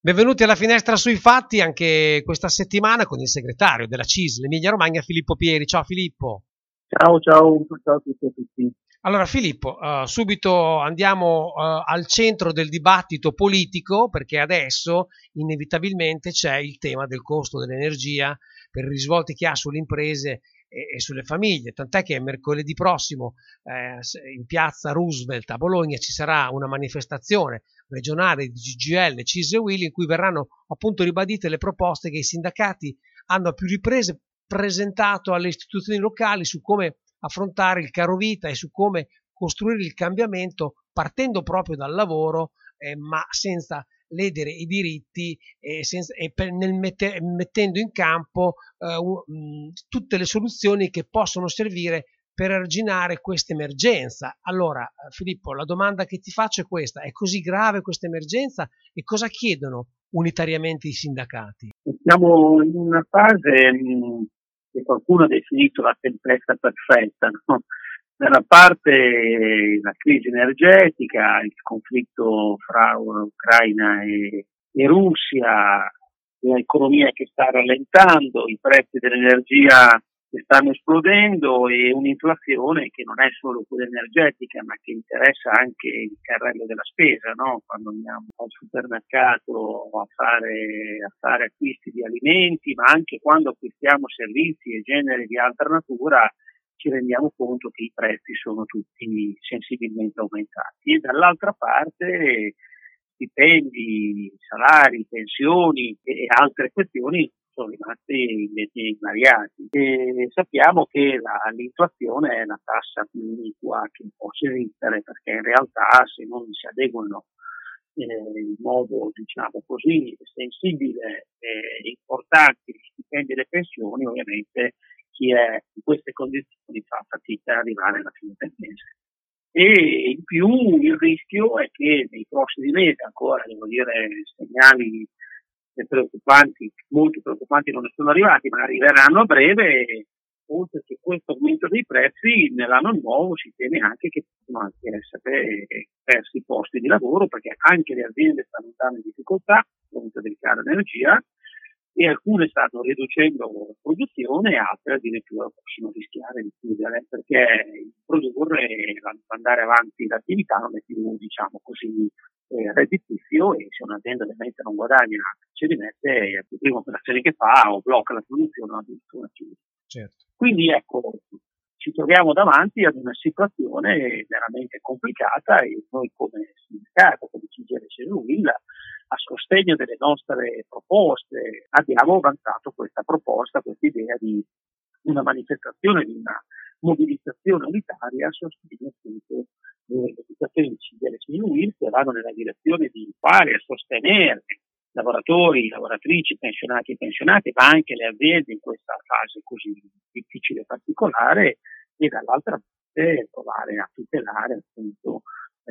Benvenuti alla finestra sui fatti anche questa settimana con il segretario della CIS, l'Emilia Romagna, Filippo Pieri. Ciao Filippo. Ciao, ciao, ciao a tutti. A tutti. Allora Filippo, uh, subito andiamo uh, al centro del dibattito politico perché adesso inevitabilmente c'è il tema del costo dell'energia per i risvolti che ha sulle imprese e, e sulle famiglie, tant'è che mercoledì prossimo eh, in piazza Roosevelt a Bologna ci sarà una manifestazione regionale di GGL, CIS e Will in cui verranno appunto ribadite le proposte che i sindacati hanno a più riprese presentato alle istituzioni locali su come affrontare il caro vita e su come costruire il cambiamento partendo proprio dal lavoro eh, ma senza ledere i diritti e, senza, e per, mette, mettendo in campo eh, uh, tutte le soluzioni che possono servire per arginare questa emergenza. Allora, Filippo, la domanda che ti faccio è questa: è così grave questa emergenza e cosa chiedono unitariamente i sindacati? Siamo in una fase mh, che qualcuno ha definito la tempesta perfetta, no? da una parte la crisi energetica, il conflitto fra Ucraina e, e Russia, l'economia che sta rallentando, i prezzi dell'energia che stanno esplodendo e un'inflazione che non è solo quella energetica ma che interessa anche il carrello della spesa, no? quando andiamo al supermercato a fare, a fare acquisti di alimenti ma anche quando acquistiamo servizi e generi di altra natura ci rendiamo conto che i prezzi sono tutti sensibilmente aumentati e dall'altra parte stipendi, salari, pensioni e altre questioni sono rimasti invece invariati. E sappiamo che la, l'inflazione è la tassa più iniqua che può esistere perché in realtà se non si adeguano eh, in modo diciamo così sensibile e importanti gli stipendi e le pensioni, ovviamente chi è in queste condizioni fa fatica ad arrivare alla fine del mese. E in più il rischio è che nei prossimi mesi, ancora devo dire, segnali preoccupanti, molto preoccupanti non ne sono arrivati, ma arriveranno a breve, oltre che questo aumento dei prezzi, nell'anno nuovo si teme anche che possano anche essere persi posti di lavoro, perché anche le aziende stanno andando in difficoltà, a del caro energia, e alcune stanno riducendo la produzione, altre addirittura possono rischiare di chiudere perché produrre e andare avanti l'attività non è più diciamo così eh, redditizio e se un'azienda ovviamente non guadagna ci rimette la prima operazione che fa o blocca la produzione o addirittura chiude. Certo. Quindi ecco, ci troviamo davanti ad una situazione veramente complicata e noi come sindacato, come CGL Cesuilla, a sostegno delle nostre proposte. Abbiamo avanzato questa proposta, questa idea di una manifestazione, di una mobilitazione unitaria a sostegno appunto delle di CGL Cesuilla che vanno nella direzione di fare a sostenere lavoratori, lavoratrici, pensionati e pensionate, ma anche le aziende in questa fase così difficile e particolare e dall'altra parte provare a tutelare appunto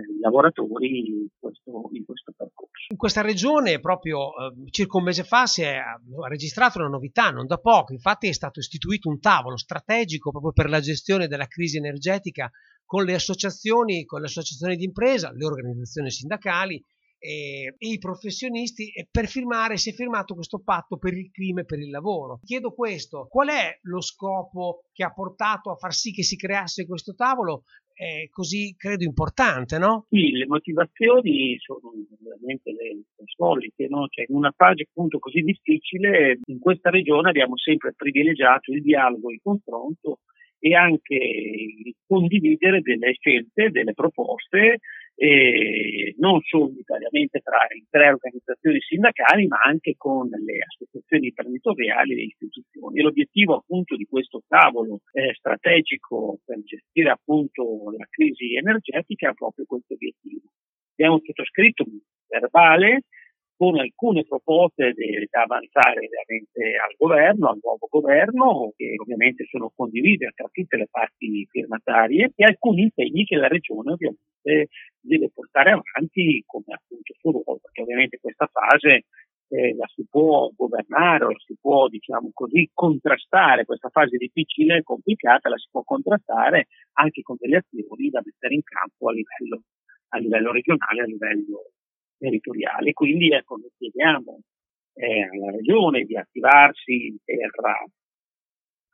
i lavoratori in questo, in questo, percorso. In questa regione proprio eh, circa un mese fa si è registrata una novità, non da poco, infatti è stato istituito un tavolo strategico proprio per la gestione della crisi energetica con le associazioni, con le associazioni di impresa, le organizzazioni sindacali e, e i professionisti e per firmare si è firmato questo patto per il clima e per il lavoro. Chiedo questo, qual è lo scopo che ha portato a far sì che si creasse questo tavolo è così credo importante, no? Sì, le motivazioni sono veramente le, le solite, no? Cioè, in una fase appunto così difficile, in questa regione abbiamo sempre privilegiato il dialogo, il confronto e anche il condividere delle scelte, delle proposte eh, non solo unitariamente tra le tre organizzazioni sindacali, ma anche con le associazioni imprenditoriali e le istituzioni. E l'obiettivo appunto di questo tavolo eh, strategico per gestire appunto la crisi energetica è proprio questo obiettivo. Abbiamo sottoscritto un verbale con alcune proposte da avanzare veramente al governo, al nuovo governo, che ovviamente sono condivise tra tutte le parti firmatarie, e alcuni impegni che la Regione ovviamente deve portare avanti come appunto suo ruolo, perché ovviamente questa fase eh, la si può governare o la si può, diciamo così, contrastare, questa fase difficile e complicata la si può contrastare anche con delle azioni da mettere in campo a livello, a livello regionale, a livello territoriali. Quindi ecco, noi chiediamo eh, alla Regione di attivarsi per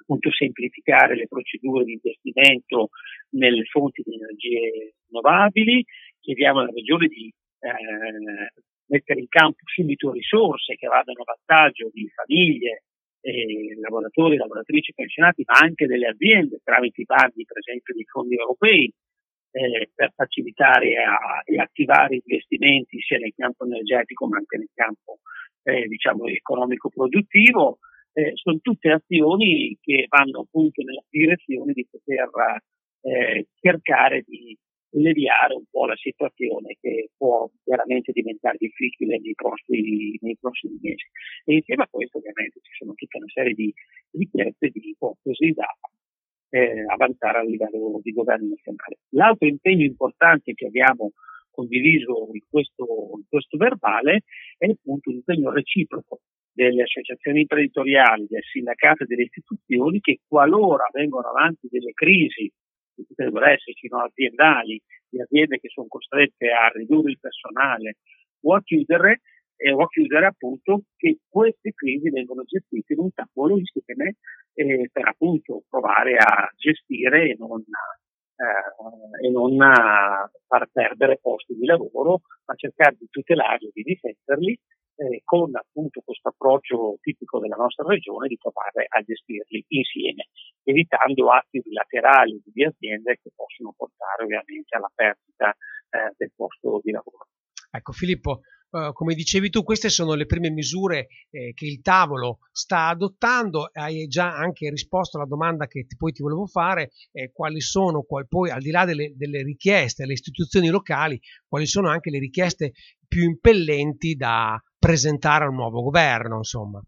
appunto semplificare le procedure di investimento nelle fonti di energie rinnovabili, chiediamo alla Regione di eh, mettere in campo subito risorse che vadano a vantaggio di famiglie, eh, lavoratori, lavoratrici pensionati, ma anche delle aziende tramite i bandi per esempio di fondi europei eh, per facilitare a, e attivare investimenti sia nel campo energetico ma anche nel campo eh, diciamo, economico-produttivo. Eh, sono tutte azioni che vanno appunto nella direzione di poter eh, cercare di alleviare un po' la situazione che può veramente diventare difficile nei prossimi, nei prossimi mesi. E insieme a questo ovviamente ci sono tutta una serie di richieste, di ipotesi da eh, avanzare a livello di governo nazionale. L'altro impegno importante che abbiamo condiviso in questo, in questo verbale è appunto l'impegno reciproco delle associazioni imprenditoriali, del sindacato e delle istituzioni che qualora vengono avanti delle crisi che potrebbero esserci no, aziendali, di aziende che sono costrette a ridurre il personale o a chiudere, eh, o a chiudere appunto che queste crisi vengono gestite in un tavolo insieme eh, per appunto provare a gestire e non, eh, e non far perdere posti di lavoro, ma cercare di tutelarli, di difenderli eh, con appunto questo approccio tipico della nostra regione di provare a gestirli insieme, evitando atti bilaterali di aziende che possono portare ovviamente alla perdita eh, del posto di lavoro. Ecco Filippo, Uh, come dicevi tu, queste sono le prime misure eh, che il tavolo sta adottando. Hai già anche risposto alla domanda che ti, poi ti volevo fare, eh, quali sono, qual, poi al di là delle, delle, richieste alle istituzioni locali, quali sono anche le richieste più impellenti da presentare al nuovo governo, insomma.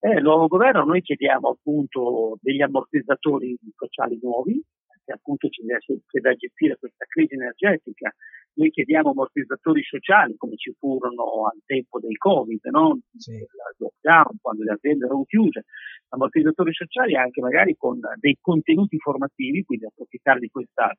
Eh, il nuovo governo noi chiediamo appunto degli ammortizzatori sociali nuovi, che appunto ci da gestire questa crisi energetica. Noi chiediamo ammortizzatori sociali come ci furono al tempo del Covid, no? sì. il lockdown, quando le aziende erano chiuse, ammortizzatori sociali anche magari con dei contenuti formativi, quindi approfittare di questa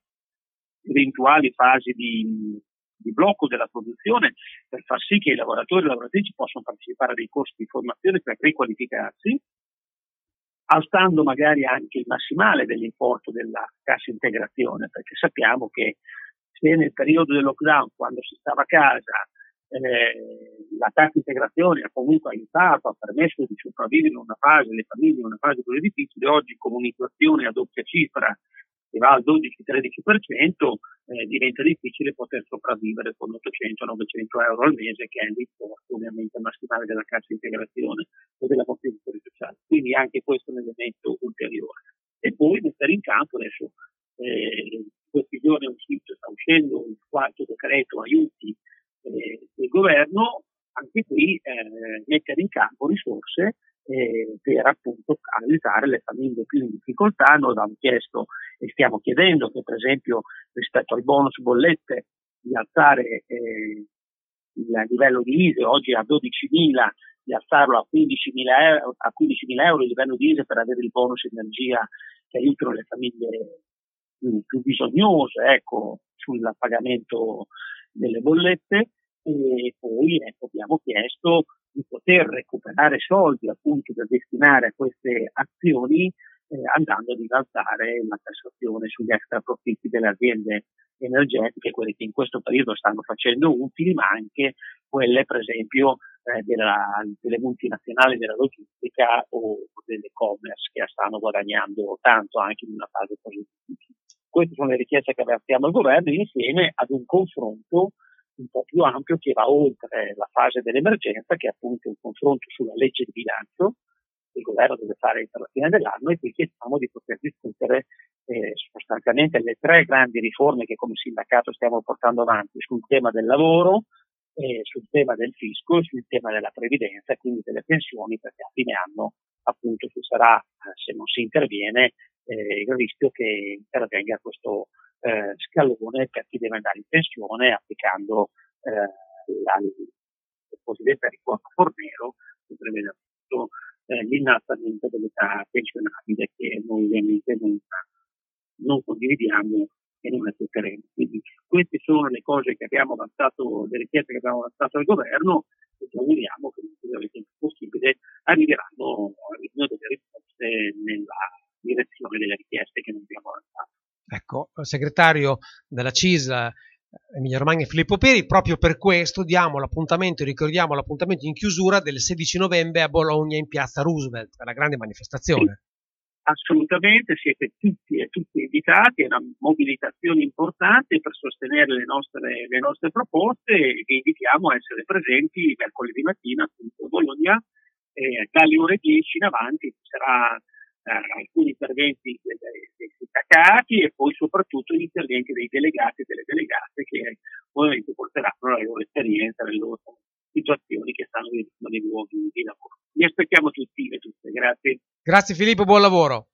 eventuali fasi di di blocco della produzione per far sì che i lavoratori e le lavoratrici possano partecipare a dei corsi di formazione per riqualificarsi, alzando magari anche il massimale dell'importo della cassa integrazione, perché sappiamo che se nel periodo del lockdown, quando si stava a casa, eh, la cassa integrazione ha comunque aiutato, ha permesso di sopravvivere in una fase, le famiglie in una fase così difficile, oggi con un'inflazione a doppia cifra che va al 12-13%, eh, diventa difficile poter sopravvivere con 800-900 euro al mese, che è l'importo ovviamente massimale della cassa integrazione o della contribuzione sociale. Quindi anche questo è un elemento ulteriore. E poi mettere in campo adesso, eh, questi giorni uscito, sta uscendo il quarto decreto aiuti eh, del governo, anche qui eh, mettere in campo risorse eh, per appunto aiutare le famiglie più in difficoltà. Noi abbiamo chiesto e stiamo chiedendo che per esempio rispetto al bonus bollette di alzare eh, il livello di ISE oggi a 12.000 di alzarlo a 15.000 euro, a 15.000 euro il livello di ISE per avere il bonus energia che aiutano le famiglie più, bisognose ecco, sul pagamento delle bollette e poi ecco, abbiamo chiesto di poter recuperare soldi appunto da destinare a queste azioni eh, andando ad innalzare la tassazione sugli extra profitti delle aziende energetiche, quelle che in questo periodo stanno facendo utili, ma anche quelle per esempio eh, della, delle multinazionali della logistica o dell'e-commerce che stanno guadagnando tanto anche in una fase così difficile. Queste sono le richieste che avvertiamo al governo insieme ad un confronto un po' più ampio che va oltre la fase dell'emergenza, che è appunto un confronto sulla legge di bilancio che il governo deve fare entro la fine dell'anno e qui chiediamo di poter discutere eh, sostanzialmente le tre grandi riforme che come sindacato stiamo portando avanti sul tema del lavoro, eh, sul tema del fisco e sul tema della previdenza e quindi delle pensioni perché a fine anno appunto ci sarà, eh, se non si interviene, eh, il rischio che intervenga questo eh, scalone per chi deve andare in pensione applicando eh, la, la cosiddetta riforma Fornero che prevede appunto eh, l'innalzamento dell'età pensionabile che noi ovviamente non, non condividiamo e non accetteremo. Quindi queste sono le cose che abbiamo avanzato, le richieste che abbiamo avanzato al governo e ci auguriamo che nel più possibile arriveranno, arriveranno delle risposte nella direzione delle richieste che noi abbiamo avanzato. Ecco, segretario della CISL Emilia Romagna e Filippo Peri, proprio per questo diamo l'appuntamento, ricordiamo l'appuntamento in chiusura del 16 novembre a Bologna in piazza Roosevelt, per la grande manifestazione. Sì. Assolutamente, siete tutti e tutti invitati, è una mobilitazione importante per sostenere le nostre, le nostre proposte e vi invitiamo a essere presenti mercoledì mattina appunto a Bologna eh, dalle ore 10 in avanti ci eh, alcuni interventi dei, dei, sindacati e poi soprattutto gli interventi dei delegati e delle delegate che ovviamente porteranno la loro esperienza, le loro situazioni che stanno vivendo nei luoghi di lavoro. Vi aspettiamo tutti e tutte, grazie. Grazie Filippo, buon lavoro.